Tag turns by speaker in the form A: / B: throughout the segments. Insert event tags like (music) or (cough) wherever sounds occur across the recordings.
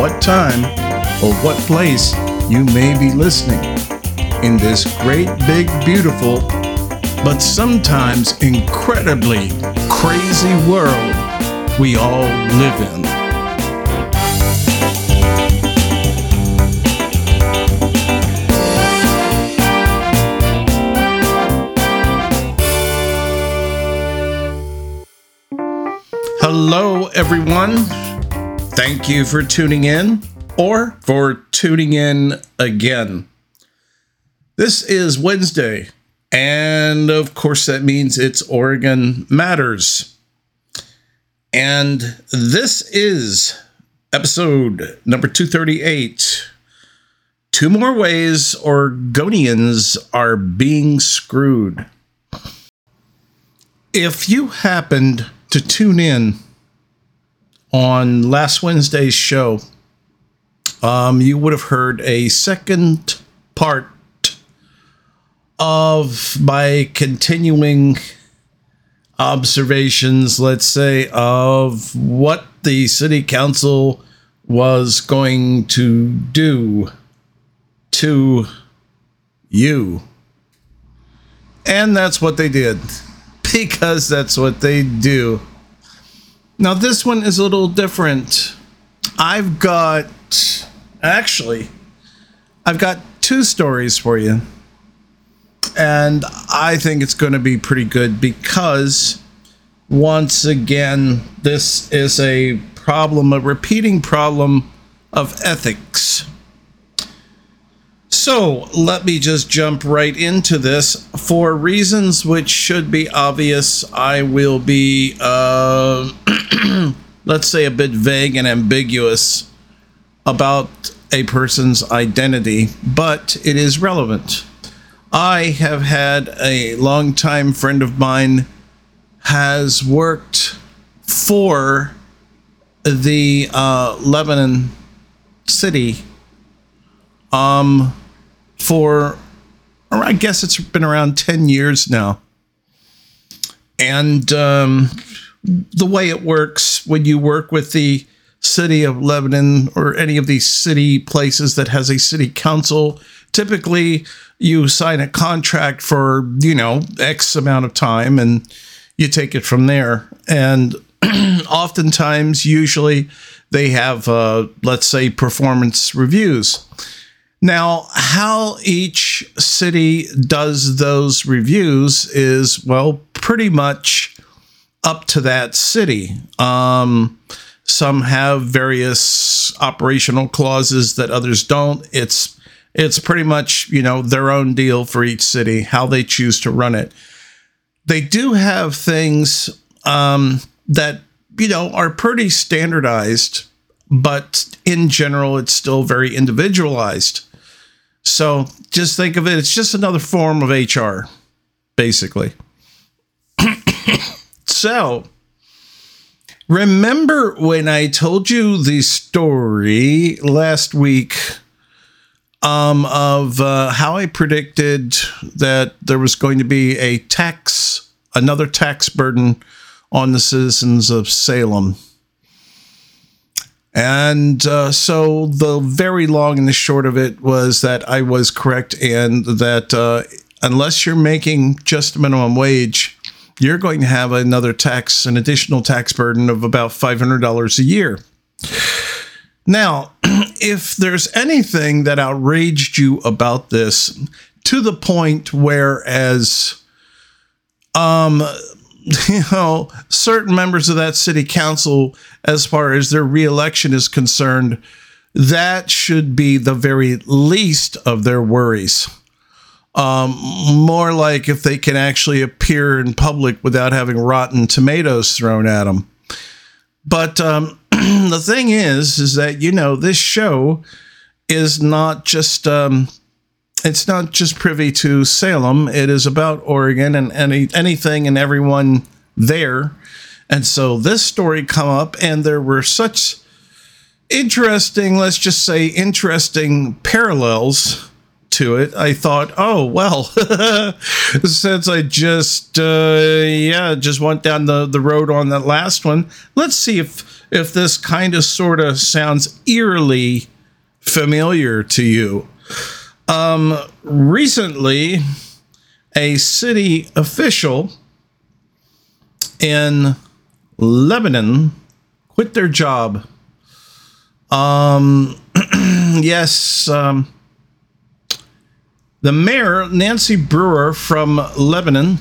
A: what time, or what place you may be listening in this great, big, beautiful, but sometimes incredibly crazy world we all live in. Hello, everyone. Thank you for tuning in or for tuning in again. This is Wednesday, and of course, that means it's Oregon Matters. And this is episode number 238 Two More Ways Oregonians Are Being Screwed. If you happened to tune in on last Wednesday's show, um, you would have heard a second part of my continuing observations, let's say, of what the city council was going to do to you. And that's what they did (laughs) because that's what they do. Now, this one is a little different. I've got, actually, I've got two stories for you. And I think it's going to be pretty good because, once again, this is a problem, a repeating problem of ethics. So let me just jump right into this. For reasons which should be obvious, I will be, uh, (clears throat) let's say, a bit vague and ambiguous about a person's identity, but it is relevant. I have had a longtime friend of mine has worked for the uh, Lebanon city um, for I guess it's been around 10 years now. And um, the way it works when you work with the city of Lebanon or any of these city places that has a city council, typically you sign a contract for, you know, X amount of time and you take it from there. And (clears throat) oftentimes, usually, they have, uh, let's say, performance reviews. Now, how each city does those reviews is, well, pretty much up to that city. Um, some have various operational clauses that others don't. It's it's pretty much you know their own deal for each city, how they choose to run it. They do have things um, that you know are pretty standardized, but in general, it's still very individualized. So just think of it, it's just another form of HR, basically. So remember when I told you the story last week um, of uh, how I predicted that there was going to be a tax, another tax burden on the citizens of Salem? And uh, so the very long and the short of it was that I was correct, and that uh, unless you're making just minimum wage, you're going to have another tax, an additional tax burden of about $500 a year. Now, (clears throat) if there's anything that outraged you about this to the point where, as um, (laughs) you know, certain members of that city council, as far as their reelection is concerned, that should be the very least of their worries. Um, more like if they can actually appear in public without having rotten tomatoes thrown at them. But um, (clears throat) the thing is, is that you know this show is not just um, it's not just privy to Salem. It is about Oregon and any anything and everyone there. And so this story come up, and there were such interesting, let's just say, interesting parallels to it. I thought, oh well, (laughs) since I just uh, yeah just went down the the road on that last one, let's see if if this kind of sort of sounds eerily familiar to you. Um, recently, a city official in Lebanon quit their job. Um, (clears throat) yes, um, the mayor, Nancy Brewer from Lebanon,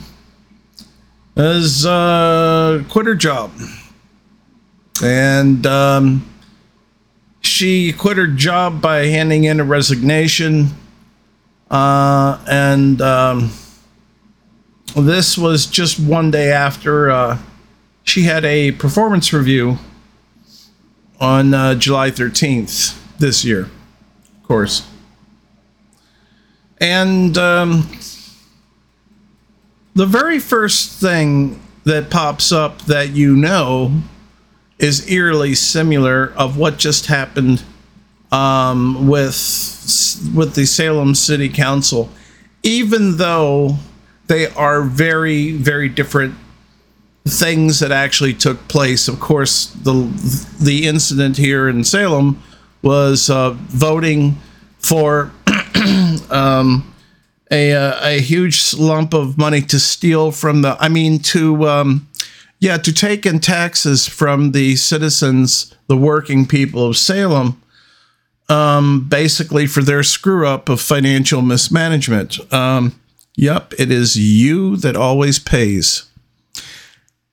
A: has uh, quit her job. And um, she quit her job by handing in a resignation. Uh, and um, this was just one day after uh, she had a performance review on uh, July 13th this year, of course. And um, the very first thing that pops up that you know is eerily similar of what just happened um, with with the Salem City Council, even though they are very very different things that actually took place. Of course, the the incident here in Salem was uh, voting for (clears throat) um, a a huge lump of money to steal from the. I mean to. Um, yeah, to take in taxes from the citizens, the working people of Salem, um, basically for their screw up of financial mismanagement. Um, yep, it is you that always pays.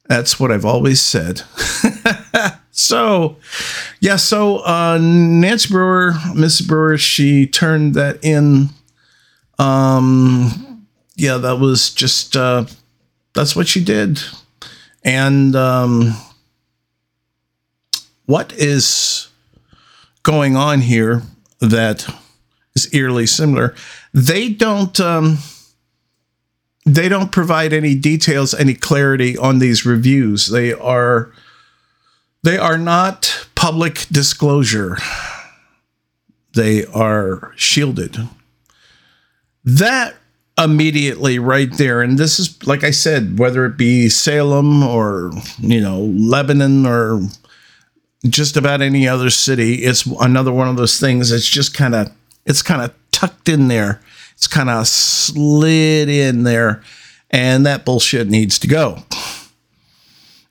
A: That's what I've always said. (laughs) so, yeah, so uh, Nancy Brewer, Miss Brewer, she turned that in. Um, yeah, that was just, uh, that's what she did. And um, what is going on here that is eerily similar? They don't. Um, they don't provide any details, any clarity on these reviews. They are they are not public disclosure. They are shielded. That immediately right there. And this is, like I said, whether it be Salem or, you know, Lebanon or just about any other city, it's another one of those things that's just kind of, it's kind of tucked in there. It's kind of slid in there. And that bullshit needs to go.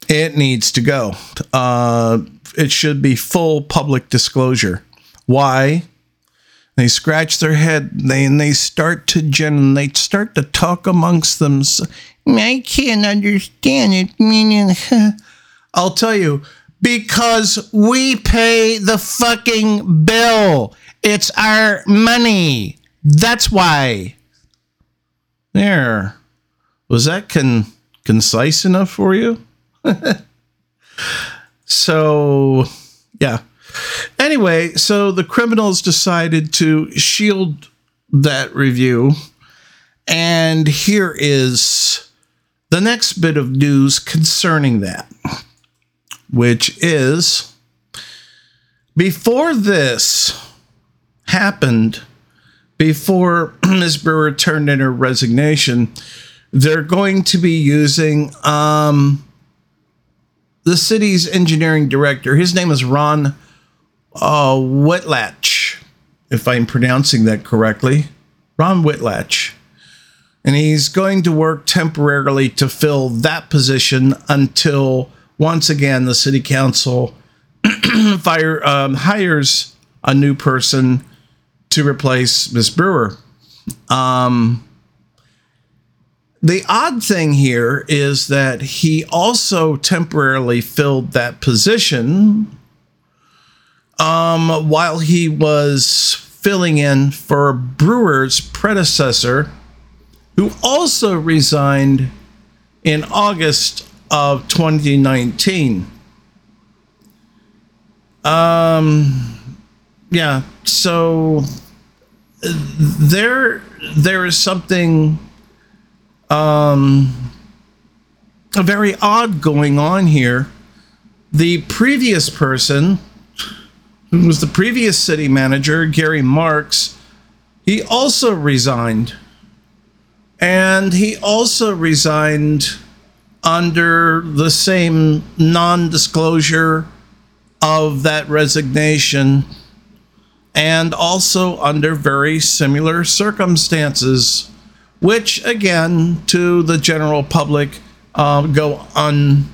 A: It needs to go. Uh, it should be full public disclosure. Why? They scratch their head they, and they start to gen they start to talk amongst them. I can't understand it. Meaning, (laughs) I'll tell you, because we pay the fucking bill. It's our money. That's why. There. Was that con- concise enough for you? (laughs) so, yeah. Anyway, so the criminals decided to shield that review. And here is the next bit of news concerning that, which is before this happened, before (clears throat) Ms. Brewer turned in her resignation, they're going to be using um, the city's engineering director. His name is Ron uh, Whitlatch, if I'm pronouncing that correctly. Ron Whitlatch. And he's going to work temporarily to fill that position until once again the city council (clears throat) fire um, hires a new person to replace Miss Brewer. Um, the odd thing here is that he also temporarily filled that position um, while he was filling in for Brewer's predecessor, who also resigned in August of 2019. Um, yeah. So there, there is something, um, very odd going on here. The previous person, who was the previous city manager, Gary Marks, he also resigned. And he also resigned under the same non disclosure of that resignation and also under very similar circumstances, which again, to the general public, uh, go un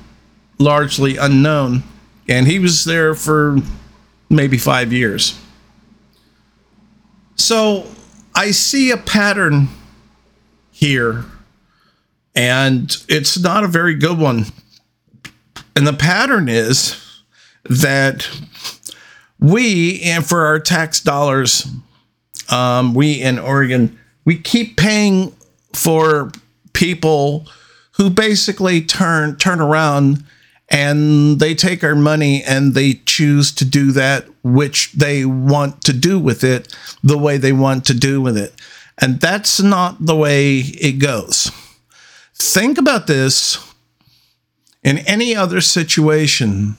A: largely unknown. And he was there for maybe five years. So I see a pattern here, and it's not a very good one. And the pattern is that we, and for our tax dollars, um, we in Oregon, we keep paying for people who basically turn turn around and they take our money and they choose to do that which they want to do with it the way they want to do with it. And that's not the way it goes. Think about this in any other situation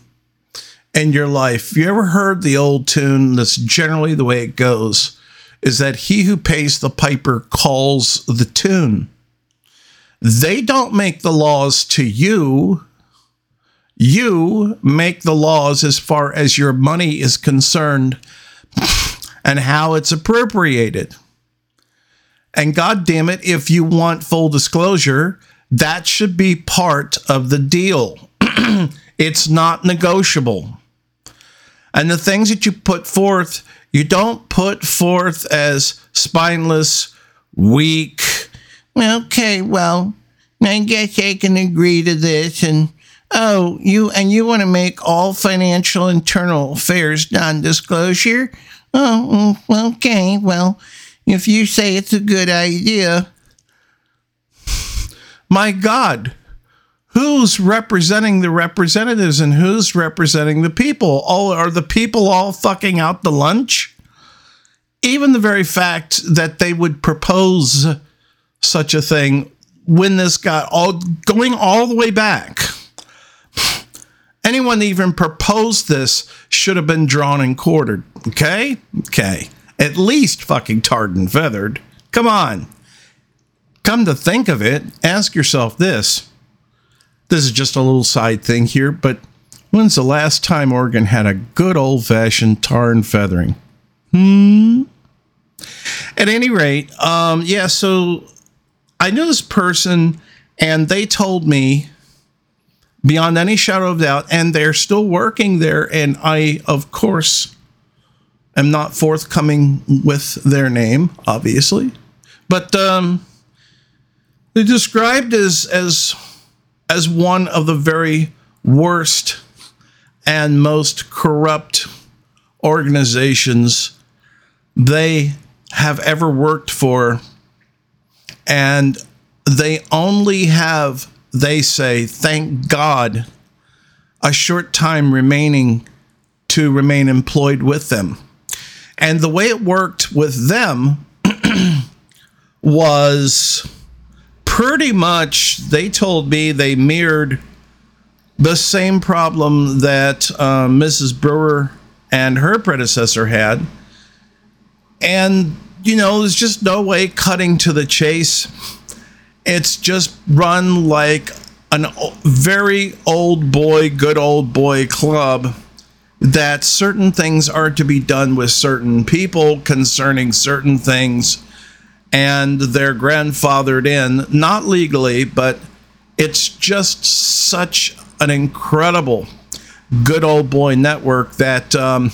A: in your life. You ever heard the old tune that's generally the way it goes is that he who pays the piper calls the tune. They don't make the laws to you you make the laws as far as your money is concerned and how it's appropriated. And God damn it, if you want full disclosure, that should be part of the deal. (clears throat) it's not negotiable. And the things that you put forth, you don't put forth as spineless, weak. Okay, well, I guess I can agree to this and Oh, you and you want to make all financial internal affairs non-disclosure? Oh, mm, okay. Well, if you say it's a good idea, my God, who's representing the representatives and who's representing the people? All are the people all fucking out the lunch? Even the very fact that they would propose such a thing when this got all going all the way back Anyone that even proposed this should have been drawn and quartered. Okay? Okay. At least fucking tarred and feathered. Come on. Come to think of it, ask yourself this. This is just a little side thing here, but when's the last time Oregon had a good old fashioned tar and feathering? Hmm. At any rate, um, yeah, so I knew this person and they told me beyond any shadow of doubt. And they're still working there. And I, of course, am not forthcoming with their name, obviously. But um, they're described as as as one of the very worst and most corrupt organizations they have ever worked for. And they only have they say, thank God, a short time remaining to remain employed with them. And the way it worked with them (clears throat) was pretty much, they told me they mirrored the same problem that uh, Mrs. Brewer and her predecessor had. And, you know, there's just no way cutting to the chase it's just run like a very old boy, good old boy club that certain things are to be done with certain people concerning certain things and they're grandfathered in, not legally, but it's just such an incredible good old boy network that um,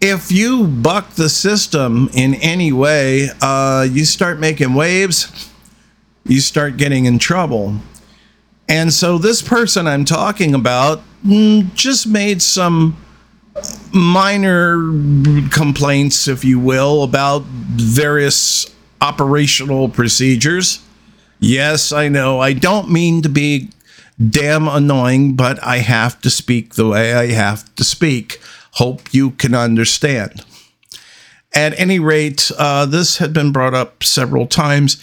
A: if you buck the system in any way, uh, you start making waves you start getting in trouble. And so this person I'm talking about mm, just made some minor complaints, if you will, about various operational procedures. Yes, I know. I don't mean to be damn annoying, but I have to speak the way I have to speak. hope you can understand. At any rate, uh, this had been brought up several times,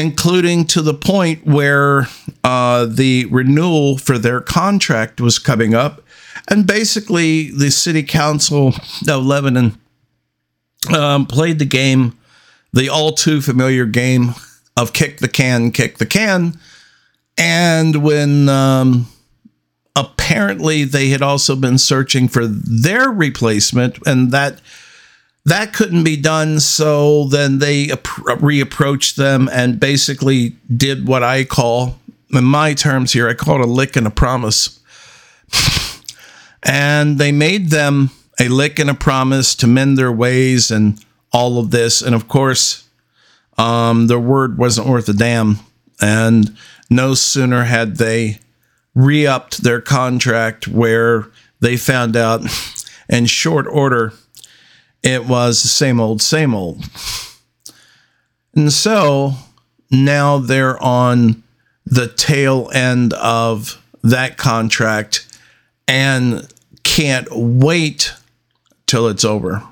A: including to the point where uh, the renewal for their contract was coming up. And basically, the city council of Lebanon um, played the game, the all too familiar game of kick the can, kick the can. And when um, apparently they had also been searching for their replacement, and that that couldn't be done. So then they reapproached them and basically did what I call, in my terms here, I call it a lick and a promise. (laughs) and they made them a lick and a promise to mend their ways and all of this. And of course, um, their word wasn't worth a damn. And no sooner had they re upped their contract where they found out (laughs) in short order it was the same old, same old. And so now they're on the tail end of that contract and can't wait till it's over.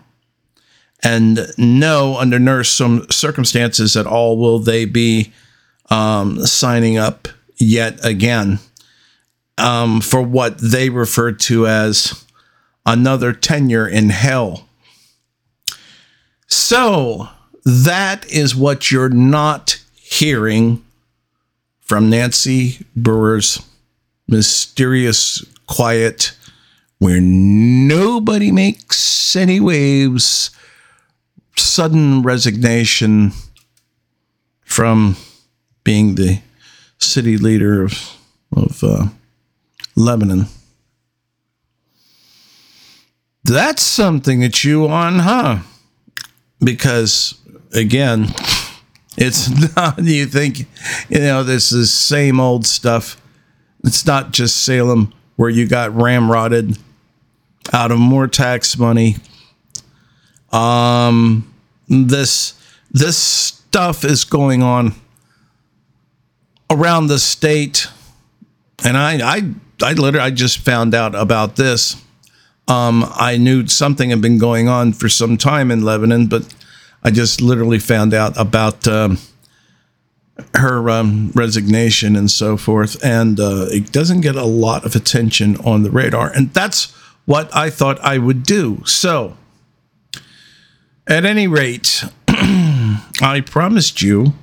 A: And no, under no circumstances at all will they be um, signing up yet again um, for what they refer to as another tenure in hell. So that is what you're not hearing from Nancy Brewer's mysterious quiet, where nobody makes any waves, sudden resignation from being the city leader of, of uh, Lebanon. That's something that you on, huh? Because again, it's (laughs) not you think you know this is same old stuff. It's not just Salem where you got ramrodded out of more tax money. Um, this this stuff is going on around the state, and I I I literally I just found out about this um, I knew something had been going on for some time in Lebanon, but I just literally found out about um, her um, resignation and so forth. And uh, it doesn't get a lot of attention on the radar. And that's what I thought I would do. So, at any rate, (clears throat) I promised you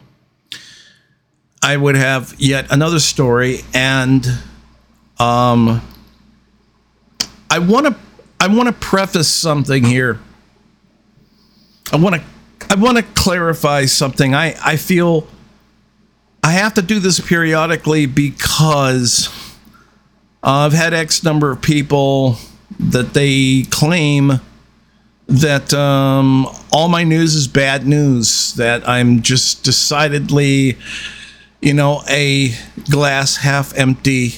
A: I would have yet another story. And um, I want to I want to preface something here. I want to I want to clarify something. I I feel I have to do this periodically because I've had X number of people that they claim that um, all my news is bad news, that I'm just decidedly, you know, a glass half empty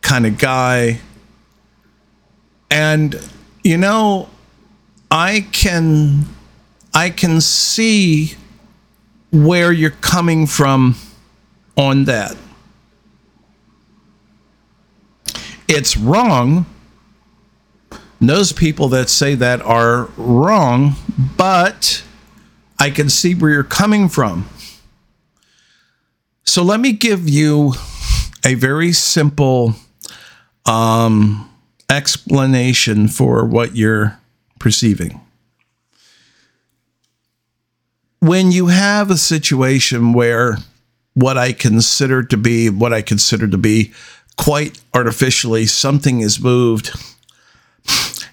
A: kind of guy and you know i can i can see where you're coming from on that. It's wrong. Those people that say that are wrong but i can see where you're coming from. So let me give you a very simple um, explanation for what you're perceiving. When you have a situation where what I consider to be what I consider to be quite artificially something is moved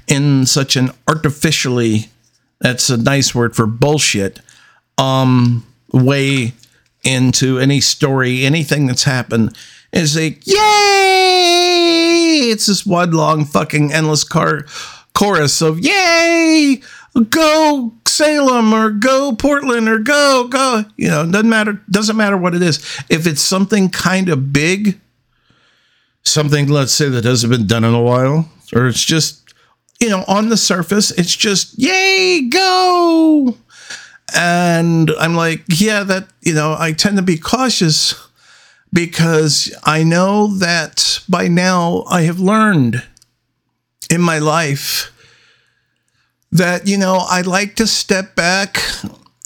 A: in such an artificially that's a nice word for bullshit um way into any story anything that's happened is like, yay it's this one long fucking endless car chorus of yay, go Salem or go Portland or go go. You know, doesn't matter. Doesn't matter what it is. If it's something kind of big, something let's say that hasn't been done in a while, or it's just you know on the surface, it's just yay, go. And I'm like, yeah, that you know, I tend to be cautious because I know that by now I have learned in my life that, you know, I like to step back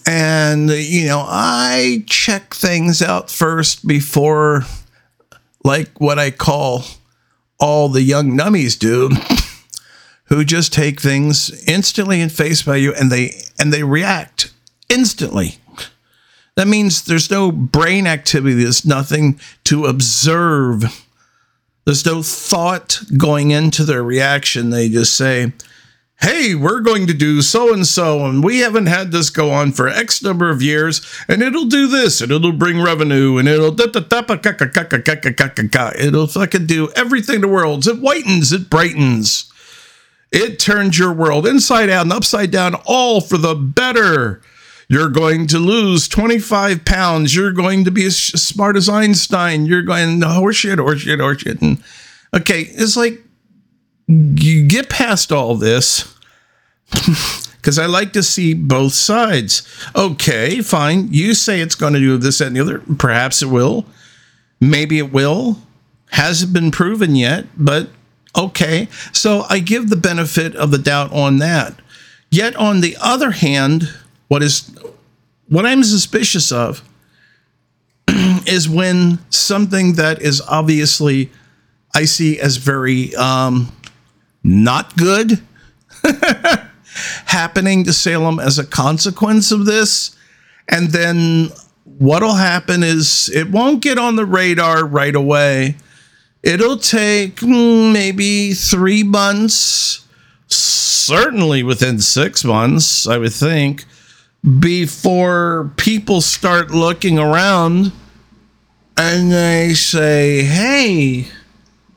A: and, you know, I check things out first before, like what I call all the young nummies do. (laughs) who just take things instantly in face value and they and they react instantly that means there's no brain activity. There's nothing to observe. There's no thought going into their reaction. They just say hey we're going to do so and so and we haven't had this go on for x number of years and it'll do this and it'll bring revenue and it'll it'll fucking do everything the world. It whitens it brightens. It turns your world inside out and upside down, all for the better. You're going to lose 25 pounds. You're going to be as smart as Einstein. You're going to horseshit, horseshit, horseshit. And okay, it's like you get past all this (laughs) because I like to see both sides. Okay, fine. You say it's going to do this, that, and the other. Perhaps it will. Maybe it will. Hasn't been proven yet, but Okay, so I give the benefit of the doubt on that. Yet on the other hand, what is what I'm suspicious of (clears throat) is when something that is obviously I see as very um, not good (laughs) happening to Salem as a consequence of this, and then what'll happen is it won't get on the radar right away. It'll take hmm, maybe three months, certainly within six months, I would think, before people start looking around and they say, hey,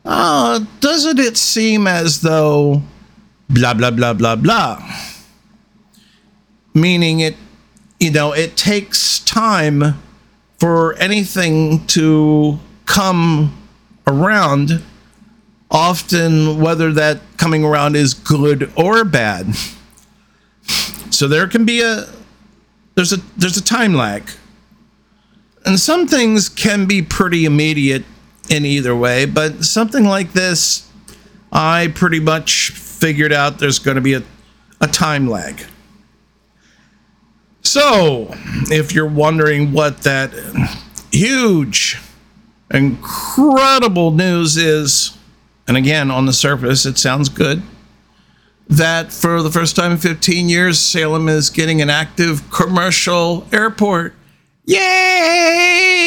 A: uh, doesn't it seem as though blah, blah, blah, blah, blah? Meaning it, you know, it takes time for anything to come around, often whether that coming around is good or bad. So there can be a there's a there's a time lag. And some things can be pretty immediate in either way, but something like this I pretty much figured out there's going to be a, a time lag. So, if you're wondering what that huge incredible news is, and again, on the surface, it sounds good, that for the first time in 15 years, Salem is getting an active commercial airport. Yay!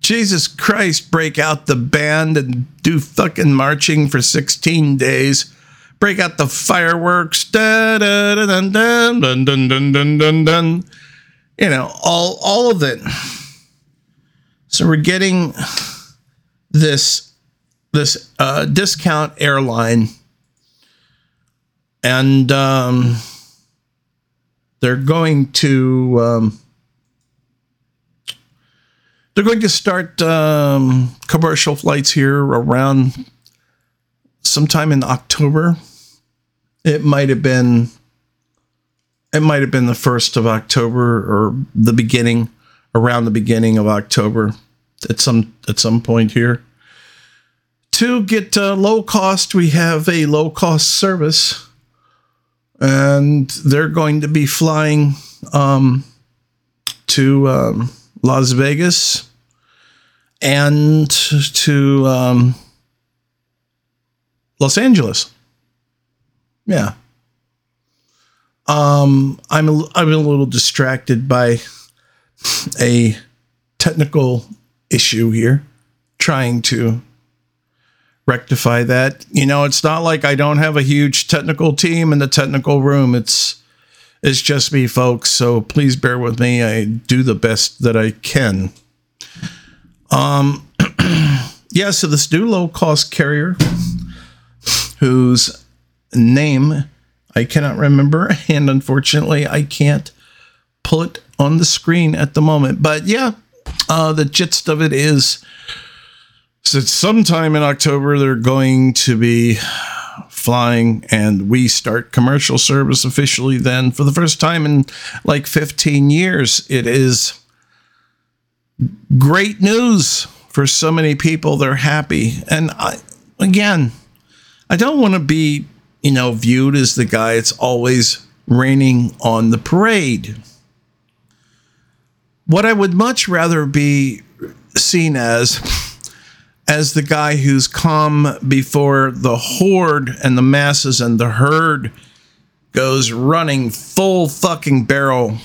A: Jesus Christ, break out the band and do fucking marching for 16 days. Break out the fireworks. Dun, dun, dun, dun, dun, dun, dun, dun. You know, all, all of it. So we're getting this this uh, discount airline, and um, they're going to um, they're going to start um, commercial flights here around sometime in October. It might have been it might have been the first of October or the beginning around the beginning of October at some at some point here. To get uh, low cost, we have a low cost service, and they're going to be flying um, to um, Las Vegas and to um, Los Angeles. Yeah. Um, I'm a, I'm a little distracted by a technical issue here, trying to rectify that. You know, it's not like I don't have a huge technical team in the technical room. It's it's just me, folks. So please bear with me. I do the best that I can. Um, (clears throat) yeah. So this new low cost carrier, whose name I cannot remember, (laughs) and unfortunately I can't pull it on the screen at the moment. But yeah, uh, the gist of it is so sometime in October they're going to be flying and we start commercial service officially then for the first time in like 15 years. It is great news for so many people. They're happy. And I, again, I don't want to be, you know, viewed as the guy that's always raining on the parade. What I would much rather be seen as as the guy who's come before the horde and the masses and the herd goes running full fucking barrel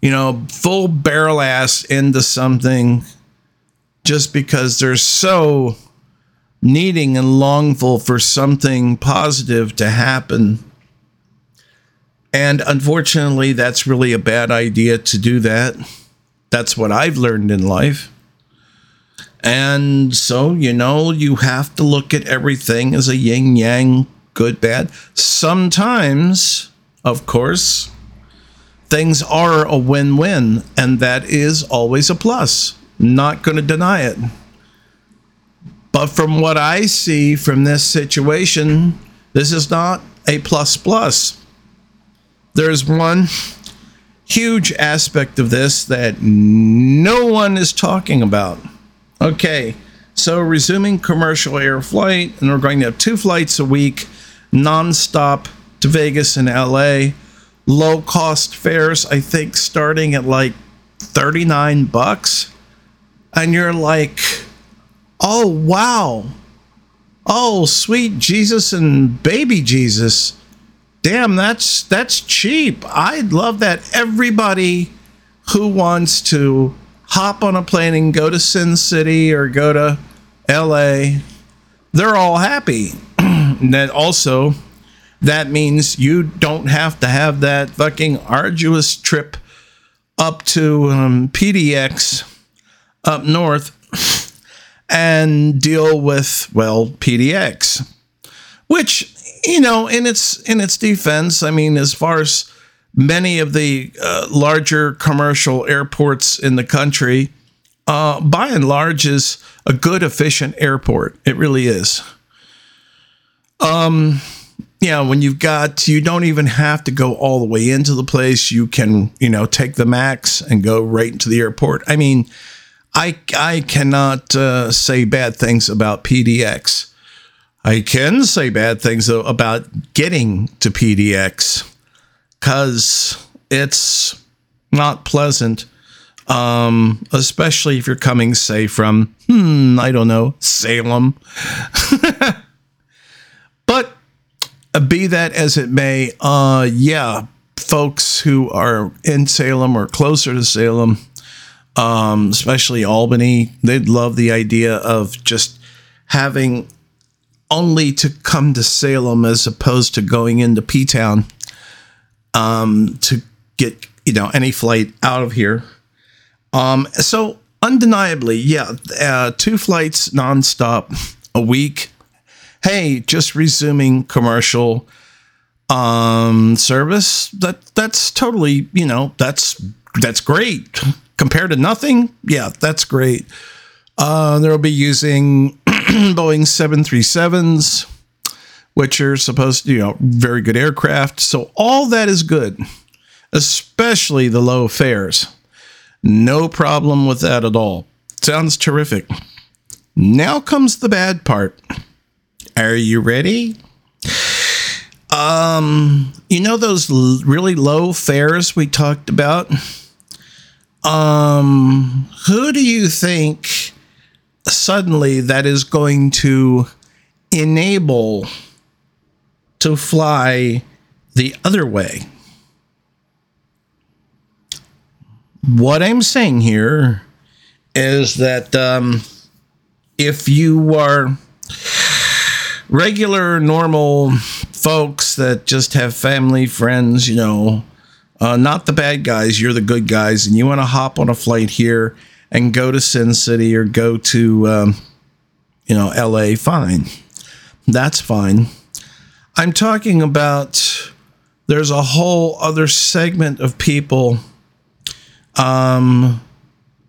A: you know, full barrel ass into something just because they're so needing and longful for something positive to happen. And unfortunately, that's really a bad idea to do that. That's what I've learned in life. And so, you know, you have to look at everything as a yin yang, good, bad. Sometimes, of course, things are a win win, and that is always a plus. Not going to deny it. But from what I see from this situation, this is not a plus plus. There's one huge aspect of this that no one is talking about. Okay, so resuming commercial air flight, and we're going to have two flights a week, nonstop to Vegas and LA. Low cost fares, I think, starting at like 39 bucks. And you're like, oh, wow. Oh, sweet Jesus and baby Jesus. Damn, that's that's cheap. I'd love that. Everybody who wants to hop on a plane and go to Sin City or go to LA, they're all happy. (clears throat) then also, that means you don't have to have that fucking arduous trip up to um, PDX up north and deal with well PDX, which you know in its in its defense, I mean as far as many of the uh, larger commercial airports in the country, uh, by and large, is a good efficient airport. It really is. Um. Yeah, when you've got, you don't even have to go all the way into the place. You can, you know, take the max and go right into the airport. I mean, I I cannot uh, say bad things about PDX. I can say bad things though about getting to PDX because it's not pleasant, um, especially if you're coming, say, from hmm, I don't know, Salem. (laughs) but uh, be that as it may, uh, yeah, folks who are in Salem or closer to Salem um, especially Albany. They'd love the idea of just having only to come to Salem as opposed to going into P Town um, to get you know any flight out of here. Um, so undeniably, yeah, uh, two flights nonstop a week. Hey, just resuming commercial um service that that's totally you know that's that's great compared to nothing, yeah, that's great. Uh, they'll be using (clears throat) Boeing 737s, which are supposed to, you know, very good aircraft. So all that is good, especially the low fares. No problem with that at all. Sounds terrific. Now comes the bad part. Are you ready? Um, you know those l- really low fares we talked about? Um, who do you think suddenly that is going to enable to fly the other way? What I'm saying here is that um, if you are regular, normal folks that just have family, friends, you know, uh, not the bad guys, you're the good guys, and you want to hop on a flight here and go to Sin City or go to, um, you know, LA, fine. That's fine. I'm talking about there's a whole other segment of people. Um,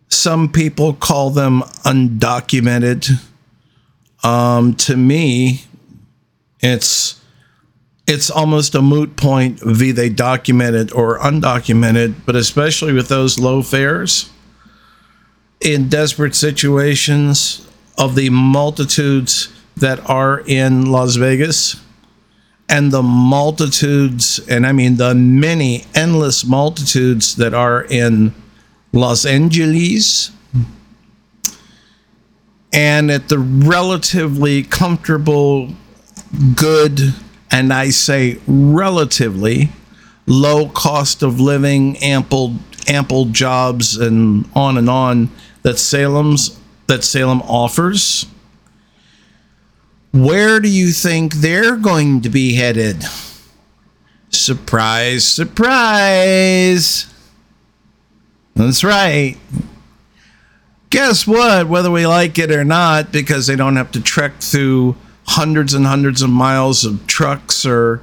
A: some people call them undocumented. Um, to me, it's it's almost a moot point be they documented or undocumented, but especially with those low fares in desperate situations of the multitudes that are in Las Vegas and the multitudes, and I mean the many endless multitudes that are in Los Angeles and at the relatively comfortable, good, and I say relatively low cost of living, ample ample jobs, and on and on that Salem's that Salem offers. Where do you think they're going to be headed? Surprise, surprise. That's right. Guess what? Whether we like it or not, because they don't have to trek through hundreds and hundreds of miles of trucks or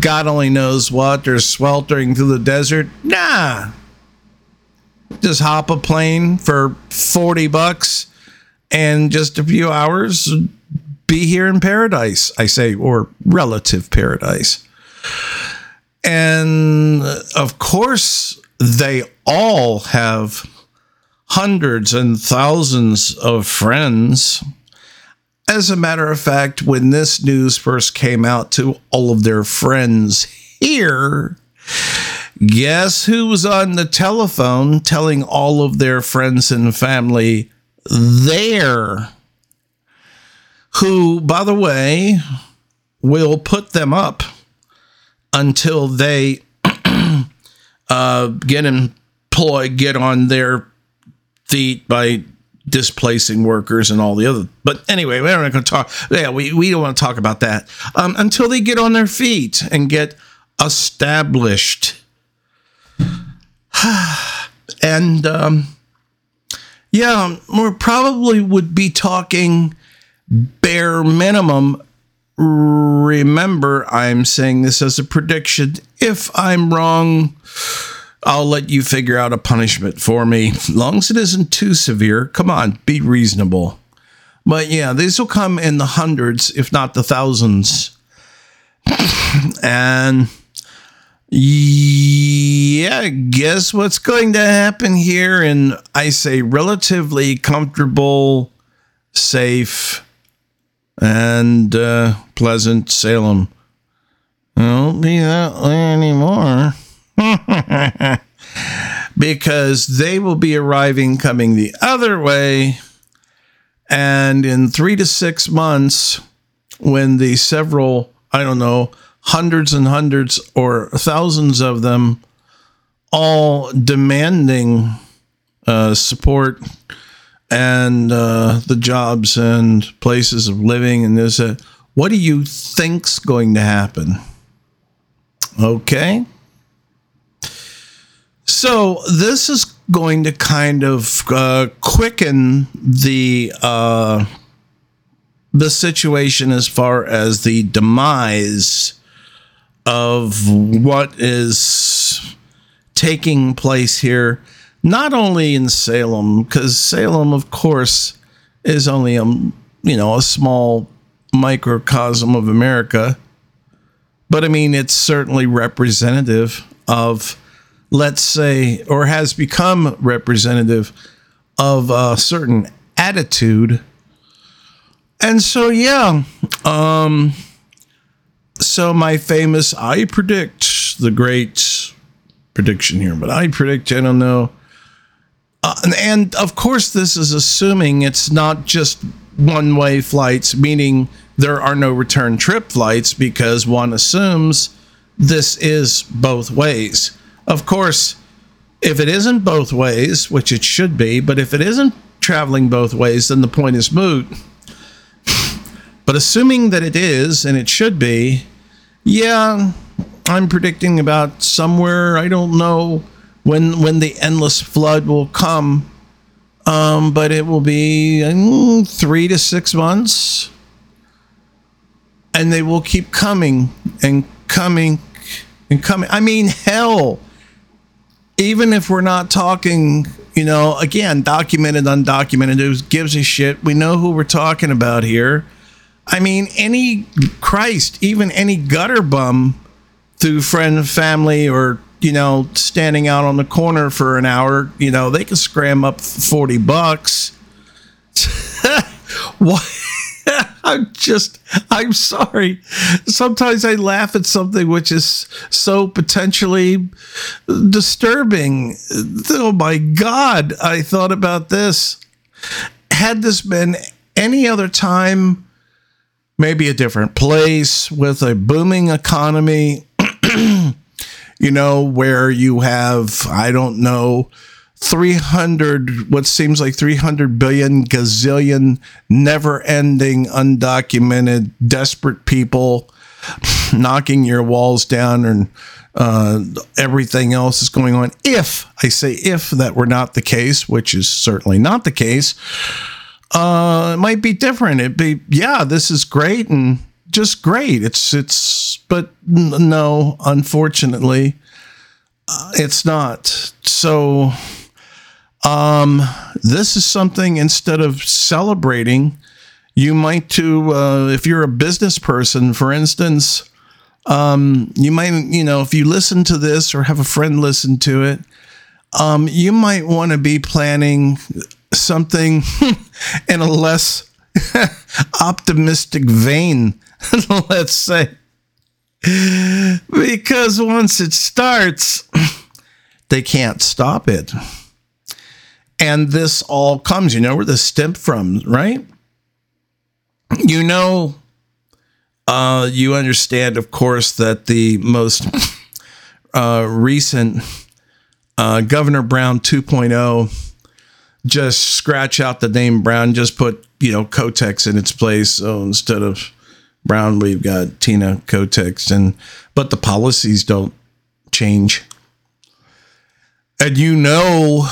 A: God only knows what, or sweltering through the desert. Nah. Just hop a plane for 40 bucks and just a few hours be here in paradise, I say, or relative paradise. And of course, they all have hundreds and thousands of friends. As a matter of fact, when this news first came out to all of their friends here, guess who was on the telephone telling all of their friends and family there? Who, by the way, will put them up until they (clears throat) uh, get employed, get on their feet by displacing workers and all the other. But anyway, we're not going to talk. Yeah, we, we don't want to talk about that um, until they get on their feet and get established. (sighs) and um, yeah, we probably would be talking bare minimum. Remember, I'm saying this as a prediction. If I'm wrong, I'll let you figure out a punishment for me. Long as it isn't too severe. Come on, be reasonable. But yeah, these will come in the hundreds, if not the thousands. and yeah, guess what's going to happen here in, I say, relatively comfortable, safe, and uh, pleasant Salem. It won't be that way anymore. (laughs) because they will be arriving coming the other way. And in three to six months, when the several, I don't know, hundreds and hundreds or thousands of them all demanding uh, support and uh, the jobs and places of living and this, uh, what do you think's going to happen? Okay. So this is going to kind of uh, quicken the uh, the situation as far as the demise of what is taking place here, not only in Salem, because Salem, of course, is only a you know a small microcosm of America, but I mean it's certainly representative of let's say, or has become representative of a certain attitude. And so, yeah, um, so my famous, I predict the great prediction here, but I predict, I don't know. Uh, and, of course, this is assuming it's not just one way flights, meaning there are no return trip flights, because one assumes this is both ways. Of course, if it isn't both ways, which it should be, but if it isn't traveling both ways, then the point is moot. but assuming that it is, and it should be, yeah, I'm predicting about somewhere, I don't know when when the endless flood will come. Um, but it will be mm, three to six months. And they will keep coming and coming and coming. I mean, hell, even if we're not talking, you know, again, documented, undocumented, who gives a shit? We know who we're talking about here. I mean, any Christ, even any gutter bum through friend, family, or you know, standing out on the corner for an hour, you know, they can scram up forty bucks. (laughs) what? (laughs) I'm just, I'm sorry. Sometimes I laugh at something which is so potentially disturbing. Oh my God, I thought about this. Had this been any other time, maybe a different place with a booming economy, (clears throat) you know, where you have, I don't know, 300, what seems like 300 billion gazillion never ending, undocumented, desperate people (laughs) knocking your walls down and uh, everything else is going on. If I say if that were not the case, which is certainly not the case, uh, it might be different. It'd be, yeah, this is great and just great. It's, it's, but no, unfortunately, uh, it's not. So, um, this is something instead of celebrating, you might to uh, if you're a business person, for instance, um, you might you know if you listen to this or have a friend listen to it, um, you might want to be planning something (laughs) in a less (laughs) optimistic vein, (laughs) let's say. Because once it starts, (clears throat) they can't stop it. And this all comes, you know where this stemmed from, right? You know, uh, you understand, of course, that the most (laughs) uh, recent uh, Governor Brown 2.0 just scratch out the name Brown, just put, you know, Kotex in its place. So instead of Brown, we've got Tina Kotex. And, but the policies don't change. And you know,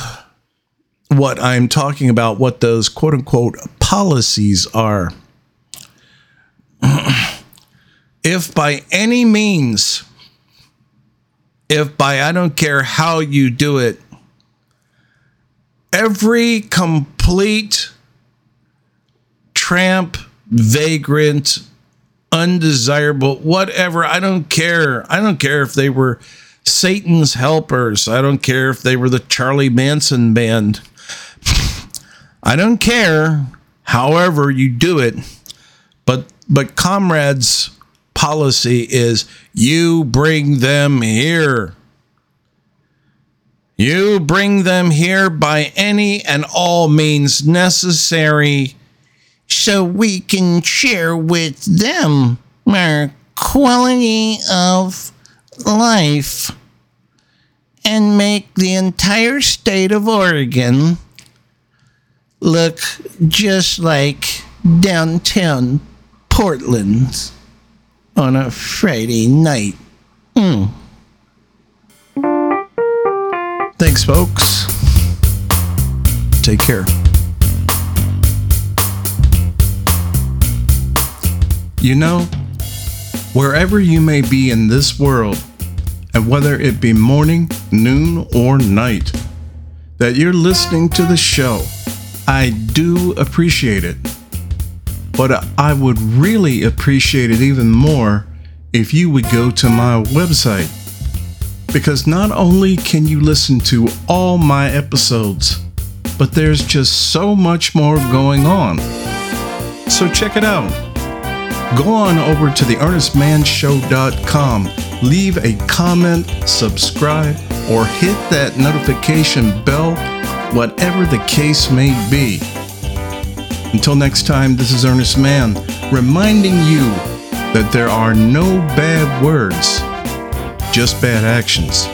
A: what I'm talking about, what those quote unquote policies are. (clears throat) if by any means, if by I don't care how you do it, every complete tramp, vagrant, undesirable, whatever, I don't care. I don't care if they were Satan's helpers. I don't care if they were the Charlie Manson band. I don't care however you do it, but but comrades policy is you bring them here. You bring them here by any and all means necessary so we can share with them our quality of life and make the entire state of Oregon look just like downtown Portland on a Friday night. Mm. Thanks, folks. Take care. You know, wherever you may be in this world, and whether it be morning, noon, or night, that you're listening to the show I do appreciate it. But I would really appreciate it even more if you would go to my website. Because not only can you listen to all my episodes, but there's just so much more going on. So check it out. Go on over to the earnestmanshow.com, leave a comment, subscribe, or hit that notification bell whatever the case may be. Until next time, this is Ernest Mann, reminding you that there are no bad words, just bad actions.